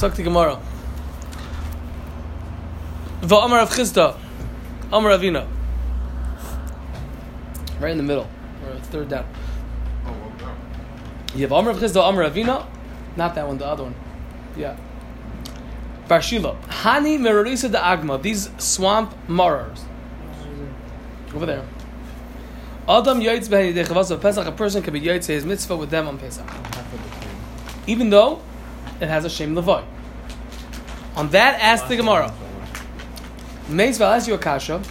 Talk to Gemara. Va'amar of Chisda. Amar Ravina. Right in the middle. Or third down. You have Amar of Chisda, Amar Ravina. Not that one, the other one. Yeah. Barshila. Hani Merorisa de Agma. These swamp marars. Over there. Adam Yaitz Behani Dechavas of Pesach. A person can be Yaitz his mitzvah with them on Pesach. Even though it has a Shem Levoy. On that, ask the Gemara. Meizvah, I'll ask you a kasha.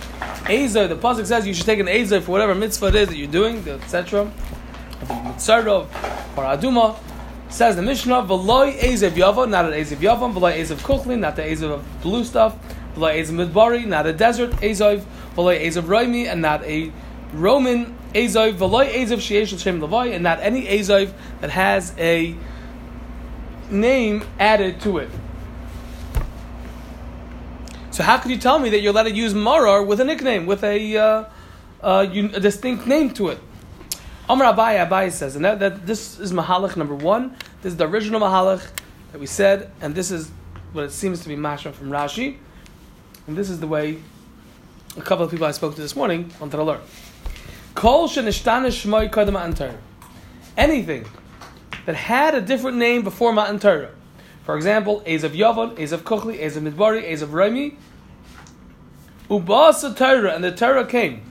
Ezra, the pasuk says you should take an Ezra for whatever mitzvah it is that you're doing, etc. Mitzarov or Aduma. Says the Mishnah, V'loi Ezev Yava, not an Ezev Yavam, V'loi Ezev Kuchlin, not the Ezev of blue stuff, V'loi Ezev Midbari, not a desert Ezev, V'loi Ezev Roimi, and not a Roman Ezev, V'loi Ezev Sheyesh Shem Levoi, and not any Ezev that has a name added to it. So how could you tell me that you're allowed to use Marar with a nickname, with a, uh, uh, a distinct name to it? Amr Abai Abai says, and that, that this is Mahalach number one. This is the original Mahalach that we said, and this is what it seems to be Mashma from Rashi. And this is the way a couple of people I spoke to this morning wanted to learn. Kol Anything that had a different name before Matan Torah. For example, Ezav Yavon, Ezav Kochli, Ezav Midbari, Ezav Raimi. Ubasa Torah, and the Torah came.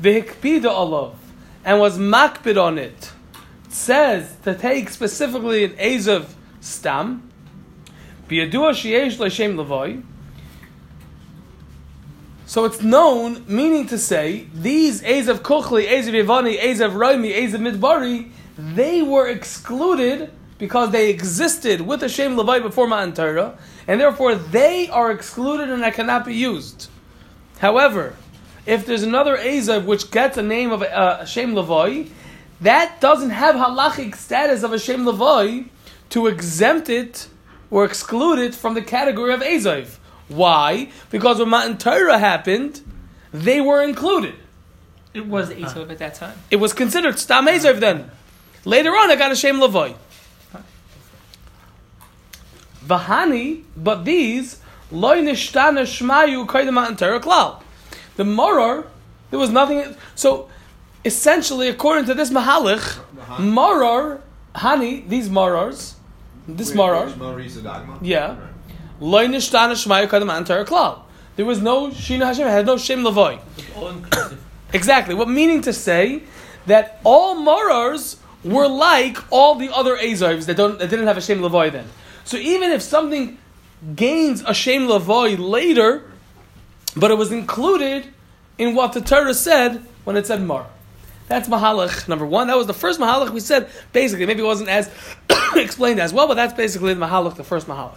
Vihikpida Allah, and was makbid on it. Says to take specifically an Ezav Stam. Biyadua Sheyesh L'Shem Levoi. So it's known, meaning to say, these Ezav Kuchli, Ezav Yavani, Ezav Raimi, Ezav Midbari, they were excluded because they existed with the Shem Levi before Matan Torah, and therefore they are excluded and that cannot be used. However, if there's another Ezav which gets a name of a, a Shem Levi, that doesn't have halachic status of a Shem Levi to exempt it or exclude it from the category of Ezav. Why? Because when Matan Torah happened, they were included. It was Esav at that time. It was considered Stam Ezav then. Later on, I got a Shem Levoy. Vahani, but these, loy nishtana shmayu kaidem matan klal. The morar, there was nothing. So, essentially, according to this mahalach, morar, hani, these morars, this Wait, morar, which Marisa Dagma? Yeah. loy nishtana shmayu kaidem matan klal. There was no Shina Hashem, it had no Shem Levoy. Exactly. What meaning to say that all morars were like all the other Azovs that don't that didn't have a Shem Lavoy then. So even if something gains a Shem Lavoy later, but it was included in what the Torah said when it said Mar. That's Mahalach number one. That was the first Mahalach we said. Basically, maybe it wasn't as explained as well, but that's basically the Mahalach, the first Mahalach.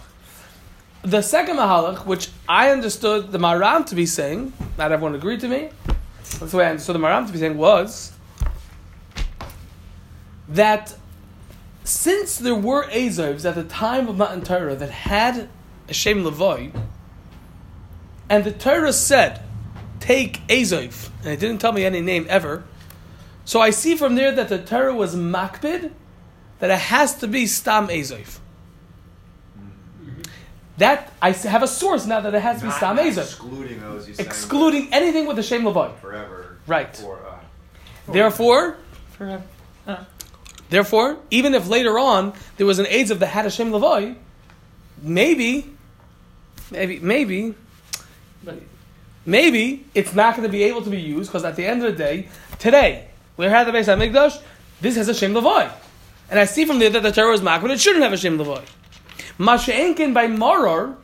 The second Mahalach, which I understood the Maram to be saying, not everyone agreed to me, that's the way I understood the Maram to be saying was that since there were Azovs at the time of Matan Torah that had a Shem Levoy, and the Torah said, take Azov, and it didn't tell me any name ever, so I see from there that the Torah was makbid, that it has to be Stam Azov. That I have a source now that it has to be Not, Stam not Azov, excluding those. You're saying excluding anything with the Shem Levoy. forever. Right. For, uh, Therefore, Forever. Uh, Therefore, even if later on there was an Ezov the had Hashem Levoy, maybe, maybe, maybe, maybe it's not going to be able to be used because at the end of the day, today we had the Beis Hamikdash. This has a Shem Levoy, and I see from there that the Torah is marked, but it shouldn't have a Shem Levoy. Masha'enkin by Maror,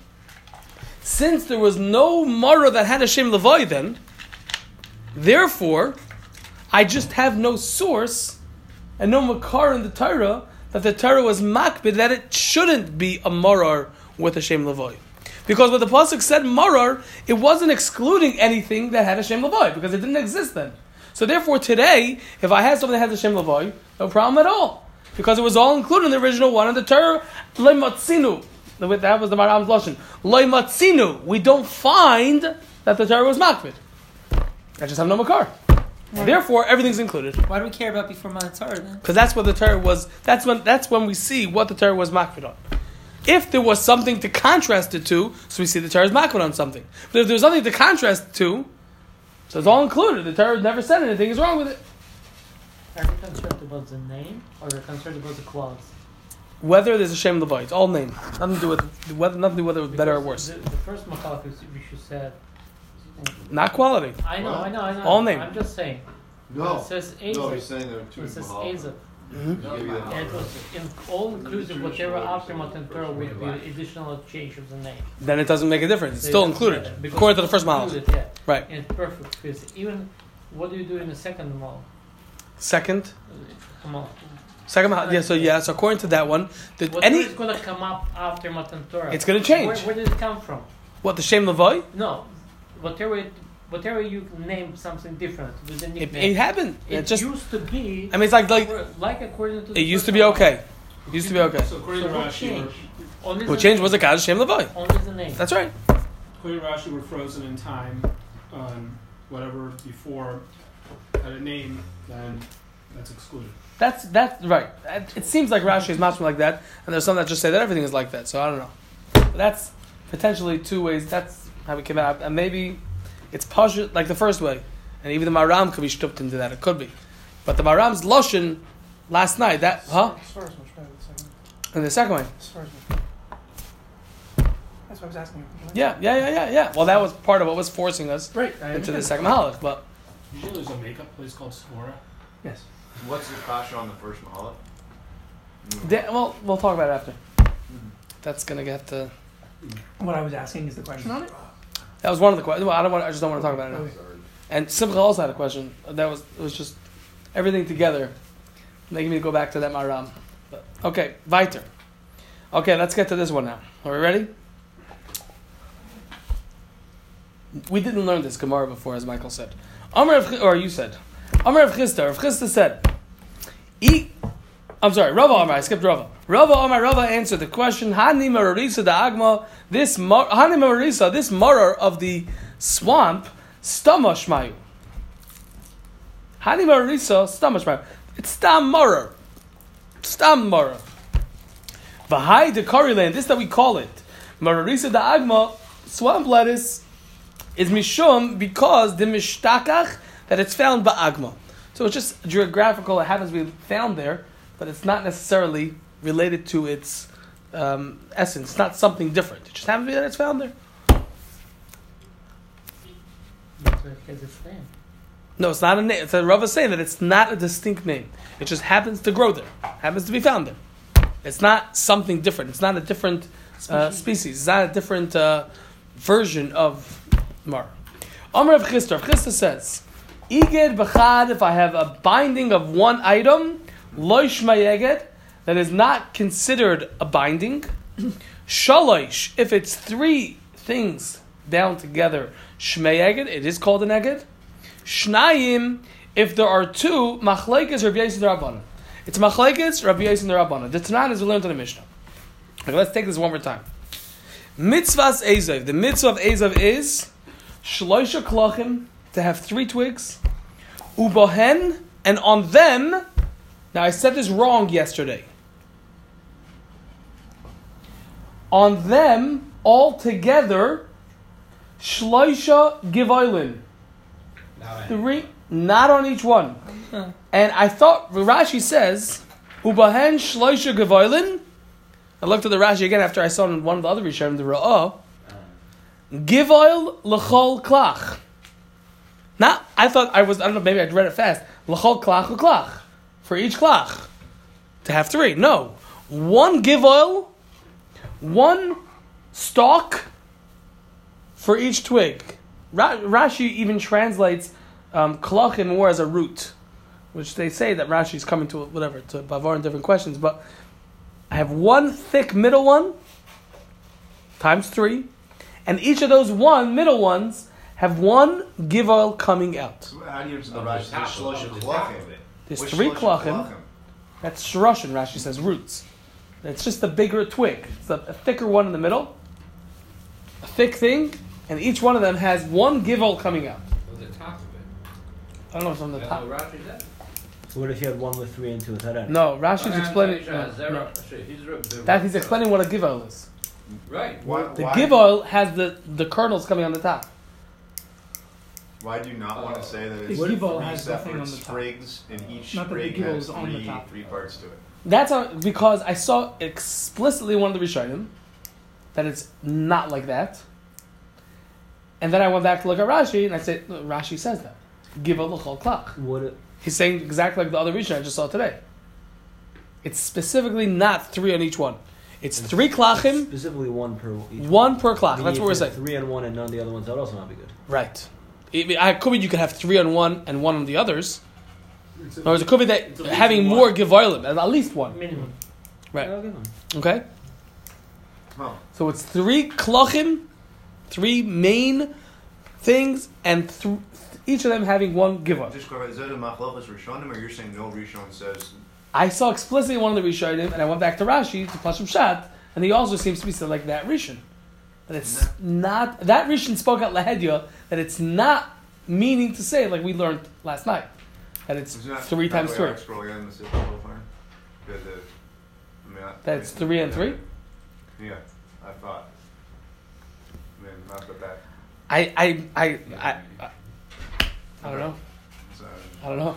since there was no Maror that had a Shem Levoy, then therefore, I just have no source and no makar in the Torah that the Torah was makbid that it shouldn't be a marar with a shem lavoy. Because what the pasuk said marar, it wasn't excluding anything that had a shem lavoy because it didn't exist then. So therefore, today, if I had something that has a shem lavoy, no problem at all because it was all included in the original one. And the Torah leimatzinu, that was the Maram's lashon. Leimatzinu, we don't find that the Torah was makbid. I just have no makar. Therefore, everything's included. why do we care about before Matan Torah then? Because that's what the Torah was. That's when. That's when we see what the Torah was makbid on. If there was something to contrast it to, so we see the Torah is makbid on something. But if there's nothing to contrast it to, so it's all included. The Torah never said anything is wrong with it. Are you concerned about the name or are you concerned about the quality? Whether there's a shame Shem Levite, it's all name. Nothing to do with whether nothing to do with whether it was better or worse. The, the first Mahalach which you said. Not quality. I know, I know, I know. All name. I'm just saying. No. It says No, he's saying there are two It says Mahal. Ezer. I'll give you that. And it was in, all inclusive, whatever after Matan Torah would be additional change of the name. Then it doesn't make a difference. It's They still included, matter, according to the first Mahal. included, Yeah, Right. and it's perfect because even what do you do in the second Mahal? Second, Come on. second Mahal. Yeah. So yeah. So according to that one, the, Whatever any is going to come up after Matan Torah? it's going to change. Where, where did it come from? What the Shem Levite? No, whatever it, whatever you name something different with the It, nickname. it happened. It, It just. used to be. I mean, it's like like like according to. It used to be okay. It used to be okay. So according So to Rashi, we're, changed? Only What the changed name. was the Kaddish Shem Levite. Only the name. That's right. according to Rashi, we're frozen in time on whatever before had a name, then that's excluded. That's that's right. It it seems like Rashi is much more like that, and there's some that just say that everything is like that. So I don't know. But that's potentially two ways. That's how we came out, and maybe it's pashut like the first way, and even the Maram could be stupped into that. It could be, but the Maram's loshin last night. That huh? As far as much better, the second. And the second way. As far as That's what I was asking you. Yeah, yeah, yeah, yeah, yeah. Well, that was part of what was forcing us Right. Into the second Mahalik. But Usually there's a makeup place called Svora. Yes. What's the kasha on the first Mahal? da- well, we'll talk about it after. Mm-hmm. That's gonna get to. What I was asking is the question on it. That was one of the questions. Well, I don't want. I just don't want to talk about it now. And Simcha also had a question. That was it was just everything together, making me go back to that Maram. Okay, weiter. Okay, let's get to this one now. Are we ready? We didn't learn this Gemara before, as Michael said. Amr or you said. Amr of Chisda. Rav Chisda said, "Eat." I'm sorry, Rava Amar. I skipped Rava. Rava Amar. Rava answered the question. Hani Mararisa da Agma. This Hani Mararisa. This morer of the swamp. Stama Shmayu. Hani Mararisa. Stama Shmayu. It's Stam morer. Stam morer. Vahai de Kariland. This that we call it. Mararisa da Agma. Swamp lettuce is mishum because the mishtakach that it's found ba'agma. So it's just geographical. It happens to be found there, but it's not necessarily related to its um, essence. It's not something different. It just happens to be that it's found there. That's where it has its. No, it's not a name. It's a Rava saying that it's not a distinct name. It just happens to grow there. Happens to be found there. It's not something different. It's not a different uh, species. It's not a different uh, version of mar. Amr of Chisda. Rav Chisda says, "Iged b'chad. If I have a binding of one item, loish mayeged, that is not considered a binding. Shaloish. If it's three things down together, shmeyeged, it is called an eged. Shnayim, if there are two, machlekes Rabbi Yossi Rabbanan. It's machlekes Rabbi Yossi Rabbanan. The Tanan is learned in the Mishnah. Okay, let's take this one more time. Mitzvahs Ezav. The mitzvah of Ezav is shloisha klachim to have three twigs, ubohen, and on them. Now I said this wrong yesterday. On them all together, shloisha givoilin. Three, not on each one. And I thought Rashi says, "Ubahen shloisha gavoilin." I looked at the Rashi again after I saw in one of the other Rishonim, the Ra'ah. Givoil l'chol klach. Not, I thought I was, I don't know, maybe I read it fast. L'chol klach klach. For each klach. To have three. No. One givoil, one stalk for each twig. Ra- Rashi even translates um, klachim more as a root, which they say that Rashi is coming to whatever to Bavar in different questions. But I have one thick middle one times three, and each of those one middle ones have one give oil coming out. How do you answer the Rashi? The top There's of it, shloshim the top klachim. of it. There's Which three klachim. That's Russian. Rashi says roots. It's just a bigger twig. It's a, a thicker one in the middle, a thick thing, and each one of them has one give oil coming out. Well, the top of it. I don't know if it's on the That's top. what Rashi said. What if you had one with three and two without any? No, Rashi's explaining. Uh, no, no. shit, he's re- That he's explaining what a give oil is. Right. Why, The why, give oil has the, the kernels coming on the top. Why do you not want Uh, to say that it's give oil three has nothing separate on the top. sprigs and each Not that the sprig has is on the three, top. three parts to it? That's how, because I saw explicitly one of the Rishonim that it's not like that. And then I went back to look at Rashi and I said, Rashi says that. Give a look klach. What? It, He's saying exactly like the other Rishon I just saw today. It's specifically not three on each one. It's three klachim, specifically one per each. one per clock. That's what we're saying. Three and one and none of the other ones, that would also not be good. Right. It, I could be you could have three on one and one on the others. It's a- Or it could be It's that having one. more givoilim, at least one. Minimum. Right. Yeah, I'll give them. Okay? Huh. So it's three klochim, three main things, and th- each of them having one giver. Just clarify, is that a machlokes Rishonim, or you're saying no Rishon says I saw explicitly one of the Rishonim, and I went back to Rashi to Pashim Shat, and he also seems to be said like that Rishon. That it's not, that Rishon spoke at Lahedya, that it's not meaning to say, like we learned last night, that it's that three times three. I again, the Sifra it, I mean, I- That it's three and three? Yeah, I thought. I mean, not that that. I, I, I, I, I, I don't know. So, I don't know.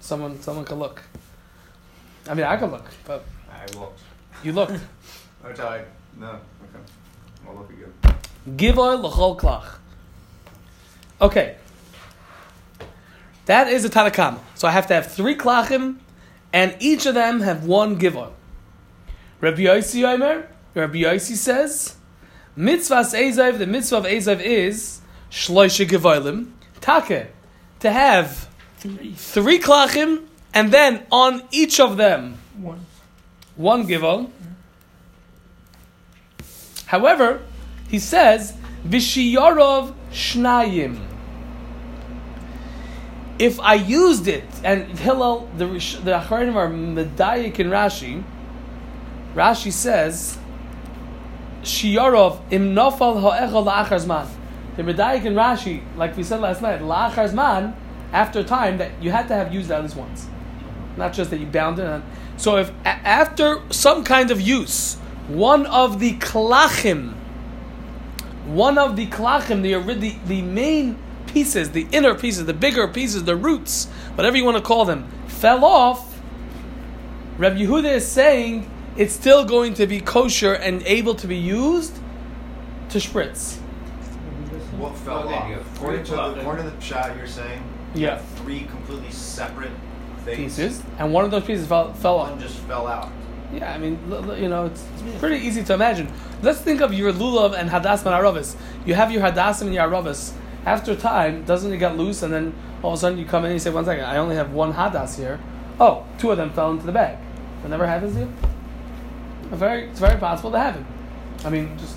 Someone, someone could look. I mean, I could look, but I looked. you looked. That's I. No. Okay. I'll look again. Givoy l'chol klach. Okay. That is a Tanakama. So I have to have three klachim, and each of them have one givoy. Rabbi Yossi Omer, Rabbi Yossi says, Mitzvahs Ezav, the mitzvah of Ezav is Shloisha Givoilim, Take, to have Three. three klachim, and then on each of them, One. one givol. However, he says v'shiyarov shnayim. If I used it, and Hillel, the the Achronim are medayik in Rashi. Rashi says shiyarov im nofal ha'echol la'achar zman. The medayik in Rashi, like we said last night, la'achar zman, after time that you had to have used it at least once not just that you bound it. On. So if after some kind of use, one of the klachim, one of the klachim, the, the the main pieces, the inner pieces, the bigger pieces, the roots, whatever you want to call them, fell off. Rabbi Yehuda is saying it's still going to be kosher and able to be used to spritz. What fell Well, off? you have According three to, plot- the, according to the shot, you're saying Yeah. have three completely separate things. Pieces, and one of those pieces fell, fell off. One just fell out. Yeah, I mean, you know, it's it's pretty easy to imagine. Let's think of your lulav and hadas and aravis. You have your hadas and your aravis. After a time, doesn't it get loose, and then all of a sudden you come in and you say, "One second, I only have one hadas here." Oh, two of them fell into the bag. That never happens to you. Very, it's very possible to happen. I mean, just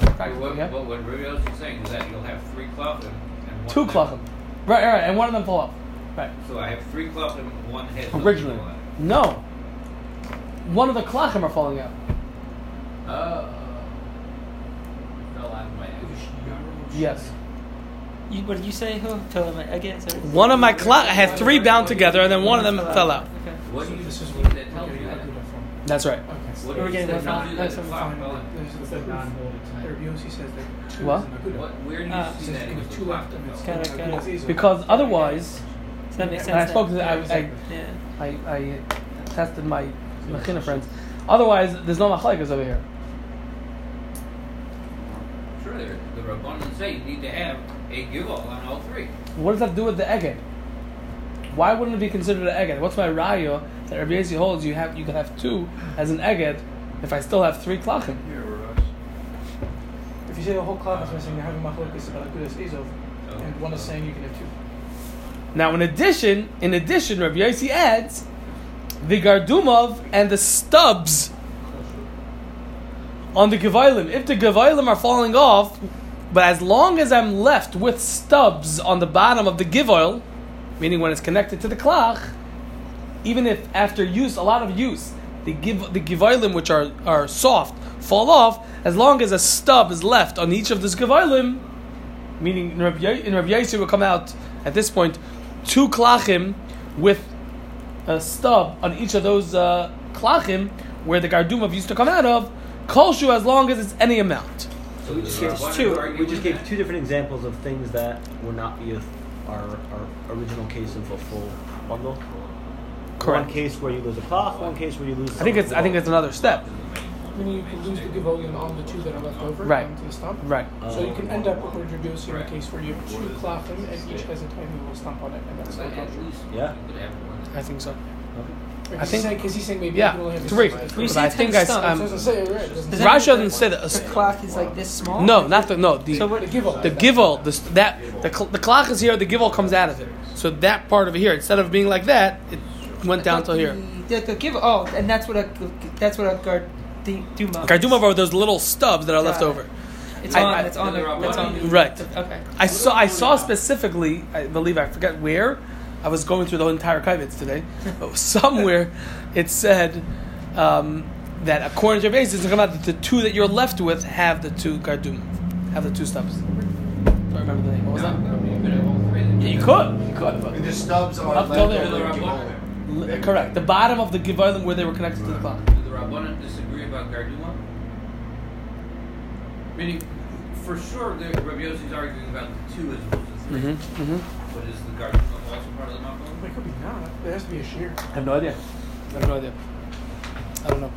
what, yeah. what Rabbi Yossi saying is that you'll have three klachim and one Two klachim. Right, right, and one of them fell off. Right. So I have three klachim, and one head. Originally, no. One of the klachim are falling out. that. Oh. Fell out of my head. Yes. You, what did you say? Who? Tell them again. Sorry. One of my klach, I had three bound together, and then one of them fell out. Okay. What do you This is what what that tells you that? That's right. Okay. What We're do getting that one tells now. you that That's the clock fine. fell out? There's It's the a proof. non-holy time. Rabbi Yossi says that two What? is an aguda. What, where do you see that? Ah, if two left, clock and it's fell out? Got it, got it. Because otherwise, So that makes sense. and I spoke to then. I, I, Yeah. I, I tested my mechina friends. Otherwise, there's no machlekes over here. Sure, there- the Rabbanan say you need to have a givol on all three. What does that do with the eged? Why wouldn't it be considered an eged? What's my raya that Rabbi Yossi holds? You have you can have two as an eged if I still have three klachim. Here, Rush. If you say the whole klach is missing, you're having machlokes about agudas ezov, So, oh. and one is saying you can have two. Now, in addition, in addition, Rabbi Yossi adds the gardumov and the stubs on the gavailim. If the gavailim are falling off, but as long as I'm left with stubs on the bottom of the givoil, meaning when it's connected to the klach, even if after use, a lot of use, the give the givailim which are, are soft fall off, as long as a stub is left on each of these givailim, meaning in Rabbi, Yo- in Yossi will come out at this point two klachim with a stub on each of those uh, klachim where the gardumav used to come out of, kolshu as long as it's any amount. So we just the gave two. We just gave two different examples of things that would not be a, our our original case of a full bundle. Correct. One case where you lose a cloth. One case where you lose. I think it's I think it's another step. Meaning you can lose the Givolian on the two that are left over Right. onto the stump. Right. So you can end up with what you're doing a Right. case where you have two klachim and each has a tiny little stump on it, and that's At no kosher. least Yeah. You could have one. I think so. Because I think- he's saying, 'cause he's saying maybe Yeah, you can only have a three. stump. You But I think I s- stumps, I'm- doesn't say it right. It doesn't Does say that Rashi doesn't say that. Uh, the klach is like this small. No, not the no the So what? the givol. the givol the that the cl- the klach is here. The givol comes out of it. So that part of it here, instead of being like that, it went down till here. The, the give. Oh, and that's what a that's what a guard duma. Gardumav are those little stubs that are left over. It's I- on. I- it's on the. It's on. the- Right. Okay. I saw I saw specifically. I believe I forget where. I was going through the entire kibitz today. Somewhere it said um, that according to your basis, it's come out that the two that you're left with have the two gardum, have the two stubs. I don't remember the name. What was No, that? I you could have all three. then. Yeah, you could. You could. But the stubs are Up left till there. over The in L- correct. The bottom of the givolim where they were connected to the klach. Do the Rabbanan disagree about Garduma? Meaning, for sure, the Rabbi Yossi's arguing about the two as opposed to 3 Mm-hmm. Mm-hmm. But is the Garduma also part of the Makam? It could be not. There has to be a shear. I have no idea. I have no idea. I don't know.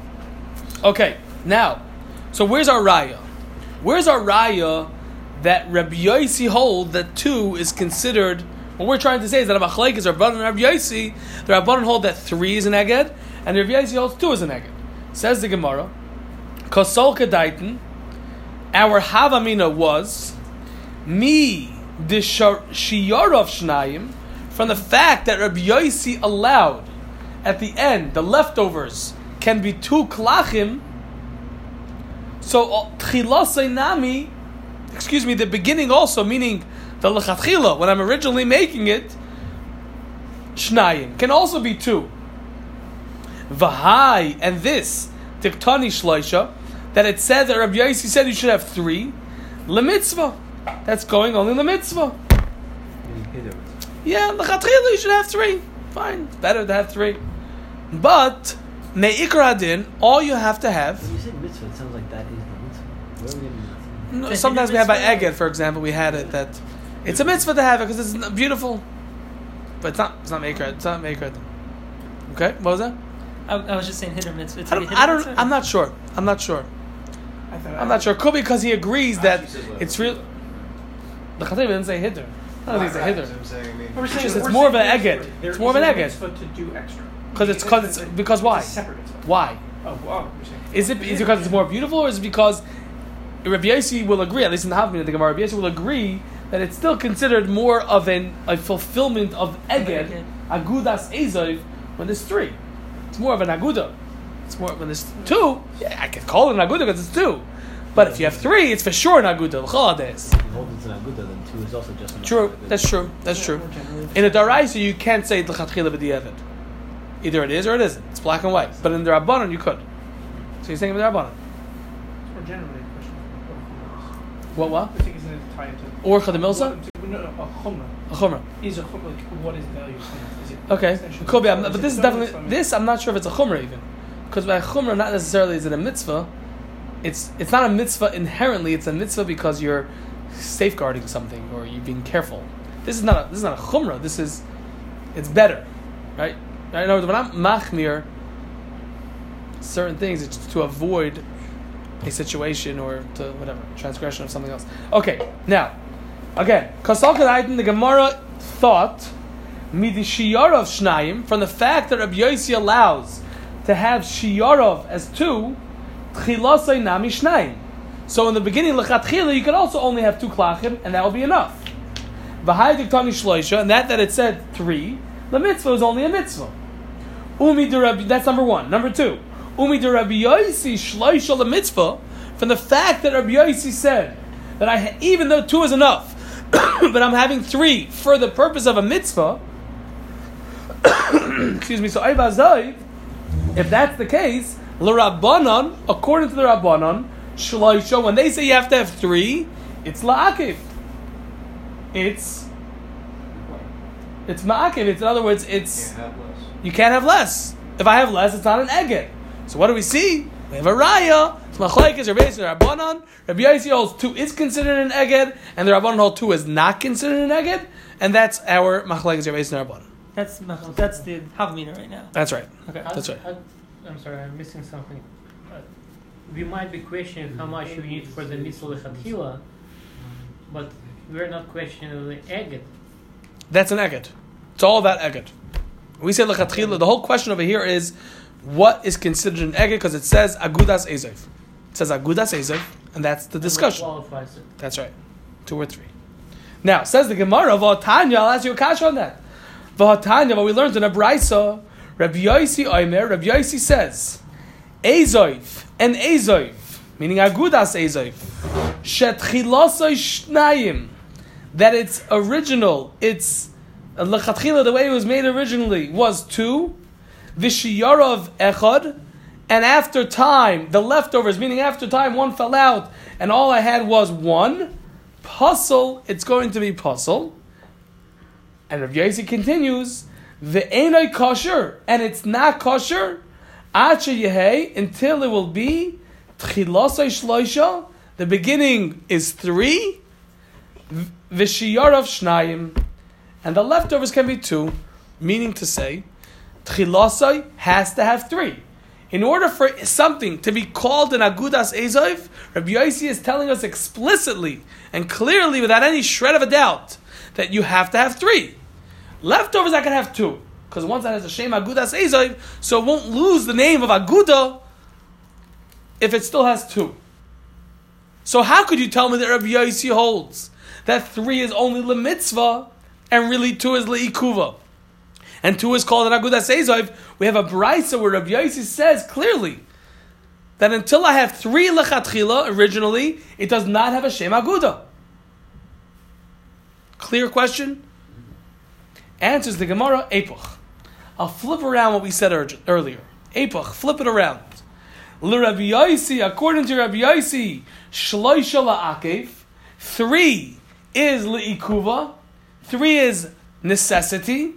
Okay, now, so where's our raya? Where's our raya that Rabbi Yossi hold that two is considered? What we're trying to say is that Amachlaik is Rabbanan and Rabbi Yossi. The Rabbanan hold that three is an eged, and Rabbi Yossi holds two is an eged. Says the Gemara, Kosol Kedaitin, our Havamina was me the Shiyarov Shnayim from the fact that Rabbi Yossi allowed at the end the leftovers can be two klachim. So uh, tchilasei nami, excuse me, the beginning also meaning the lechatchila when I'm originally making it, shnayim can also be two. Vahai and this diktani shloisha that it said that Rabbi Yossi said you should have three, lemitzvah. That's going only mitzvah. Yeah, lechatchila you should have three. Fine, it's better to have three. But meikra hadin, all you have to have. When you say mitzvah, it sounds like that is the mitzvah. Where are we? No, sometimes we have by mitzvah- Eged, for example, we had it that it's a mitzvah to have it because it's beautiful, but it's not. It's not meikra. It's not meikra. Okay, what was that? I, I was just saying hit or mitzvah. It's I like a don't. hit I don't mitzvah? I'm not sure. I'm not sure. I I'm not sure. Could be because he agrees ah, that Rashi says what? it's real. The Chatev didn't say hither. I don't think it's a Right, hither. that's what I'm saying. I mean, We're saying- it's we're more of saying an there's- eged. It's more of an is a eged. to do extra. 'Cause it's- 'cause it's- because why? It's a separate mitzvah. Why? Oh, wow. Is it is it because it's more beautiful, or is it because Rabbi Yossi will agree? At least in the Havmin, the Gemara, Rabbi Yossi will agree that it's still considered more of an a fulfillment of Eged, Eged. Agudas Ezov, when there's three. It's more of an Aguda. It's more when there's two. Yeah, I can call it an Aguda because it's two. But if you have three, it's for sure an Aguda. L'chol If you hold aguda, then two is also just enough. True, that's true. That's true. In a daraisa, you can't say l'chatchila b'di'evid. Either it is or it isn't. It's black and white. But in the rabbanon, you could. So you're saying in the rabbanon. It's more generally a question of What? What? I think it's going to tie into. Or chadamilsa? What- No, no, a chumrah. A chumrah. Is a chumrah, like, what is the value? Is it Okay, could be. But this is definitely this. I'm not sure if it's a chumrah even, because by chumrah not necessarily is it a mitzvah. It's it's not a mitzvah inherently. It's a mitzvah because you're safeguarding something or you're being careful. This is not a this is not a chumrah. This is it's better, right? I know when I'm machmir certain things, it's to avoid a situation or to whatever transgression of something else. Okay, now again, kasal kadaiten the Gemara thought midishiyarov shnayim from the fact that Rabbi Yossi allows to have shiyarov as two nami shnayim. So in the beginning lechatchila you could also only have two klachim and that will be enough. V'hai diktani shloisha and that that it said three the mitzvah is only a mitzvah. Umi de that's number one. Number two, Umi de Rabbi Yossi shloisha the mitzvah from the fact that Rabbi Yossi said that I even though two is enough, but I'm having three for the purpose of a mitzvah. excuse me. So if that's the case, l'Rabbanon, according to the Rabbanon, shloisha, when they say you have to have three, it's la'akiv. It's It's ma'akiv. It's in other words, it's Can't have less. you can't have less. If I have less, it's not an eged. So what do we see? We have a raya. It's machlekes Rabbi Yossi and Rabbanon. Rabbi Yossi holds two is considered an eged, and the Rabbanon hold two is not considered an eged, and that's our machlekes Rabbi Yossi and Rabbanon. That's that's the Havamina right now. That's right. Okay. That's right. I, am sorry, I'm missing something. Uh, we might be questioning how much you need for the mitzvah lechatchila, but we're not questioning the eged. That's an eged. It's all about eged. We say lechatchila. The whole question over here is what is considered an eged because it says agudas ezev. It says agudas ezev, and that's the discussion. What qualifies it? That's right. Two or three. Now, says the Gemara, V'atanya, I'll ask you a kasha on that. V'atanya, what we learned in a brisa, Rabbi Yossi Omer, Rabbi Yossi says, Ezoiv, and Ezoiv, meaning Agudas Ezoiv, Shetchilosoi Shnayim, that it's original, it's, uh, Lechatchila, the way it was made originally, was two, Vishiyarov Echad, and after time, the leftovers, meaning after time, one fell out, and all I had was one, pasul, it's going to be pasul. And Rav Yossi continues, the ain't kosher, and it's not kosher, until it will be shloisha, the beginning is three, v'shiyarav shnayim, and the leftovers can be two, meaning to say, tchilasai has to have three. In order for something to be called an agudas ezov, Rabbi Yossi is telling us explicitly and clearly, without any shred of a doubt, that you have to have three. Leftovers, I can have two, because once that has a shame agudas ezov, so it won't lose the name of aguda if it still has two. So how could you tell me that Rabbi Yossi holds that three is only the mitzvah and really two is leikuva? and two is called an agudas ezov. We have a brisa where Rabbi Yossi says clearly that until I have three lechatchila originally, it does not have a shem aguda. Clear question. Answers the Gemara epoch. I'll flip around what we said earlier. Epoch, flip it around. Rabbi Yossi, according to Rabbi Yossi, shloisha la'akev. Three is le'ikuva. Three is necessity.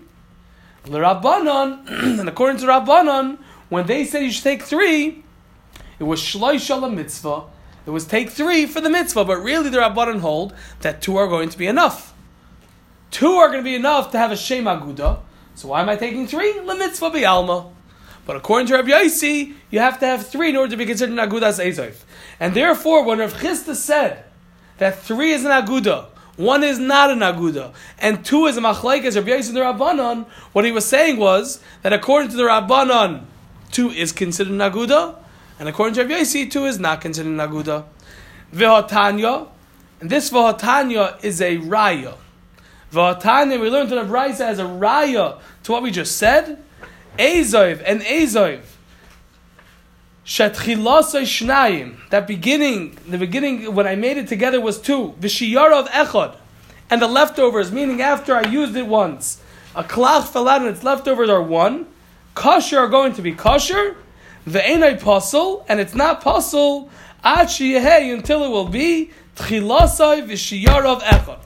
L'Rabbanon, and according to Rabbanon, when they said you should take three, it was shloisha mitzvah. It was take three for the mitzvah, but really the Rabbanon hold that two are going to be enough. Two are going to be enough to have a shem aguda. So why am I taking three? La mitzvah bi'alma. But according to Rabbi Yossi, you have to have three in order to be considered an agudas ezov. And therefore, when Rav Chisda said that three is an aguda, one is not an aguda, and two is a machlaik as Rabbi and the Rabbanon, what he was saying was that according to the Rabbanon, two is considered an aguda, and according to Rabbi Yossi, two is not considered an aguda. V'hotanya, and this v'hotanya is a raya. V'hotanya, we learned in the Brisa as a raya to what we just said. Ezov and Ezov. Shetchilasai shnayim. That beginning, the beginning when I made it together was two. Of echad. And the leftovers, meaning after I used it once, a klach fell out and its leftovers are one. Kosher are going to be kosher. Ve'enai pasul, and it's not pasul. Sheyehei, until it will be tchilasai v'shiyara of echad.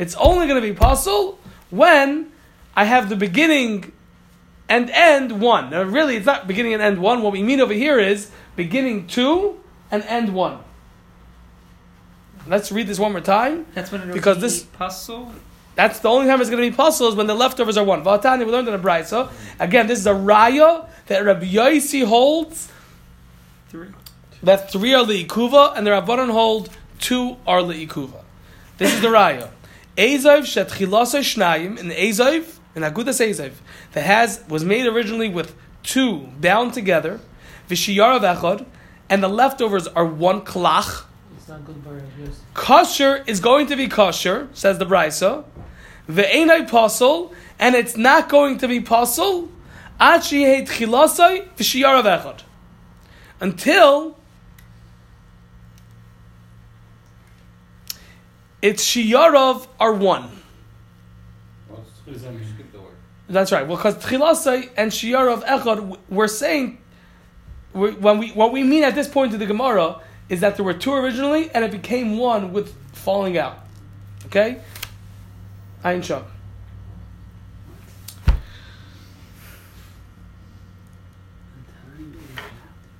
It's only going to be pasul when I have the beginning and end one. Now, really, it's not beginning and end one. What we mean over here is beginning two and end one. Let's read this one more time. That's when it Because this- pasul. That's the only time it's going to be possible is when the leftovers are one. Vatani, we learned in a brisa. Again, this is a raya that Rabbi Yossi holds Three. that three are leikuva and the Rabbanon hold two are leikuva. This is the raya. Ezov shetchilasa shnayim in Ezov in Agudas Ezov that has was made originally with two bound together, v'shiyar of echad, and the leftovers are one klach. It's not good for yes. Kosher is going to be kosher, says the brisa. Ve'enai pasul, and it's not going to be pasul. Ad sheyeh tchilasai v'shiyar of echad. Until its shiyarov are one. That's right. Well, because tchilasai and shiyarov echad, we're saying when we what we mean at this point to the Gemara is that there were two originally, and it became one with falling out. Okay, Ayin Shah.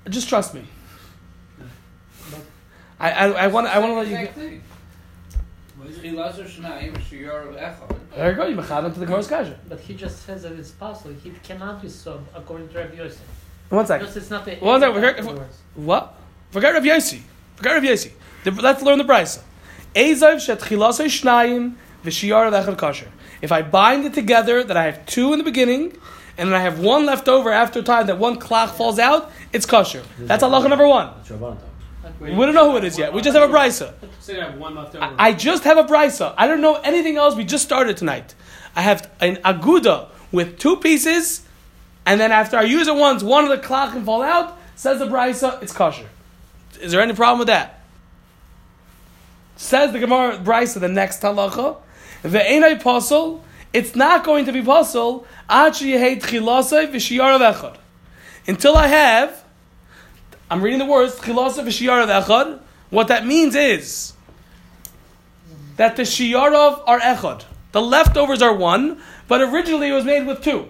Just trust me. I, I, I want I want to let you. Go. There you go. You mechavan to the Gemara's kasha. But he just says that it's possible. He cannot be sub according to Rabbi Yossi. One second. Because it's not the. One second, we're- What? Forget Rav Yossi. Forget Rav Yossi. Let's learn the brisa. Ezav shet chilasei shnayim v'shiyar echad kasher. If I bind it together, that I have two in the beginning, and then I have one left over after time that one klach falls out, it's kosher. That's halacha number one. Rabbanan. We don't know who it is yet. We just have a brisa. Say I have one left over. I just have a brisa. I don't know anything else. We just started tonight. I have an aguda with two pieces, and then after I use it once, one of the klach can fall out. Says the brisa, it's kosher. Is there any problem with that? Says the Gemara brisa, the next halacha, the enay apostle. It's not going to be pasul until I have. I'm reading the words chilasa v'shiyarav echad. What that means is that the shiyarav are echad. The leftovers are one, but originally it was made with two.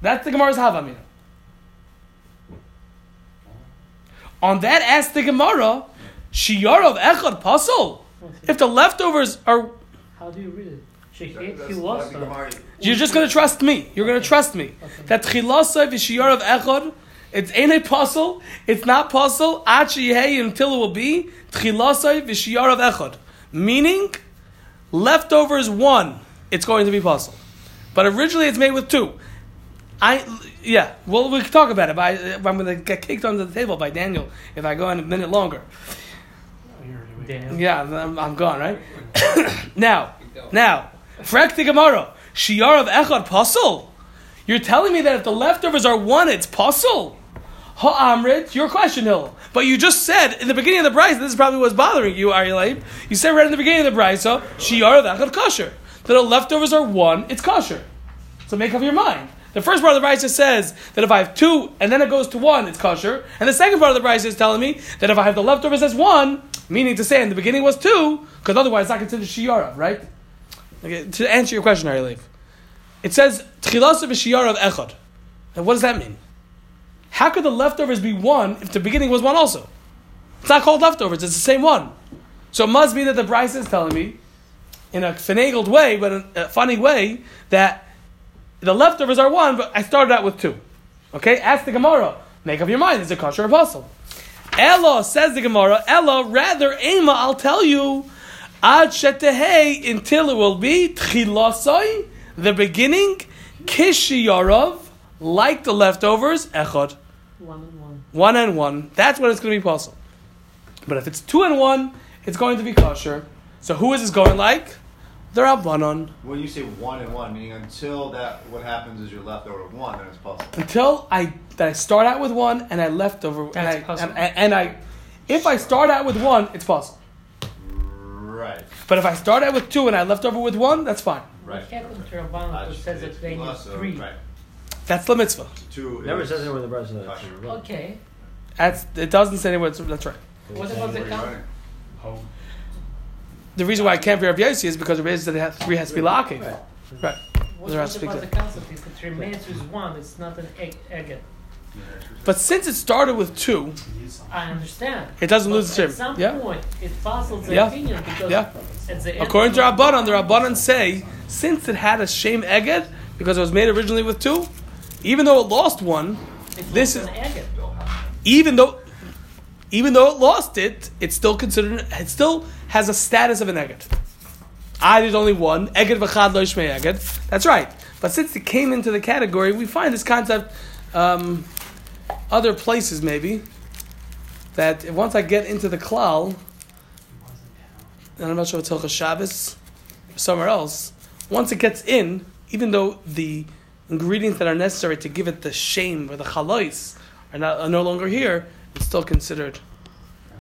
That's the Gemara's havamina. On that, ask the Gemara, shiyarav echad pasul. If the leftovers are, How do you read it? Shehit That's like Hilasa. the Gemara- you're just going to trust me. You're going to trust me. That chilasa v'shiyarav echad. It's ain't a pasul. It's not pasul. Achi until it will be tchilasai v'shiyarav echad. Meaning, leftovers one. It's going to be pasul. But originally it's made with two. I yeah. Well, we can talk about it. But I, I'm going to get kicked under the table by Daniel if I go in a minute longer. Yeah, I'm, I'm gone. Right now. Now, Frek the Gemara, Shiar of Echad Pasul. You're telling me that if the leftovers are one, it's pasul? Ha'amrit, your question, Hill. But you just said in the beginning of the Bryce, this is probably what's bothering you, Aryalaib. You said right in the beginning of the Bryce, so Shiar Echad Kosher. That the leftovers are one, it's kosher. So make up your mind. The first part of the Bryce says that if I have two and then it goes to one, it's kosher. And the second part of the Bryce is telling me that if I have the leftovers as one, meaning to say in the beginning was two, because otherwise it's not considered Shiara, right? Okay, to answer your question, Ari Leif, it says v'shiyar of echad. And what does that mean? How could the leftovers be one if the beginning was one also? It's not called leftovers; it's the same one. So it must be that the Bryce is telling me, in a finagled way, but a funny way, that the leftovers are one, but I started out with two. Okay, ask the Gemara. Make up your mind. Is it kosher or pasul? Ella says the Gemara. Ella, rather, Ema, I'll tell you. Ad shetehei until it will be tchilasoi, the beginning, kishiyarov, like the leftovers, echad, One and one. one and one. That's when it's going to be possible. But if it's two and one, it's going to be kosher. So who is this going like? The Rabbanon. When you say one and one, meaning until that, what happens is you're left over with one, then it's possible. Until I that I start out with one and I left over and I, That's and, and I if I start out with one, it's possible. Right. But if I start out with two and I left over with one, that's fine. Right. What happened to Rabbanan who says that they need three? Right. That's the mitzvah. Two. Never says anywhere in the Bryce that Kosher. it's Rabbanan. Okay. That's it doesn't say anywhere. That's right. What about the Where you count? running? The reason why I can't be Rav Yossi is because Rav Yossi said it has, three has to be lacking. Right. Right. What, The what rest about the concept? If it remains with one, it's not an egg. egg. But since it started with two, I understand. it doesn't But lose its At some Yeah. point, it fossils the Yeah. opinion because Yeah. at the end According to of Rabbanon, the Rabbanon say since it had a shame eged because it was made originally with two, even though it lost one, it this is- even though even though it lost it, it's still considered it still has a status of an eged. I there's only one eged v'chad lo eged. That's right. But since it came into the category, we find this concept um, other places maybe that once I get into the klal, and I'm not sure if it's Hilchas Shabbos somewhere else. Once it gets in, even though the ingredients that are necessary to give it the shame or the chalois are, not, are no longer here, it's still considered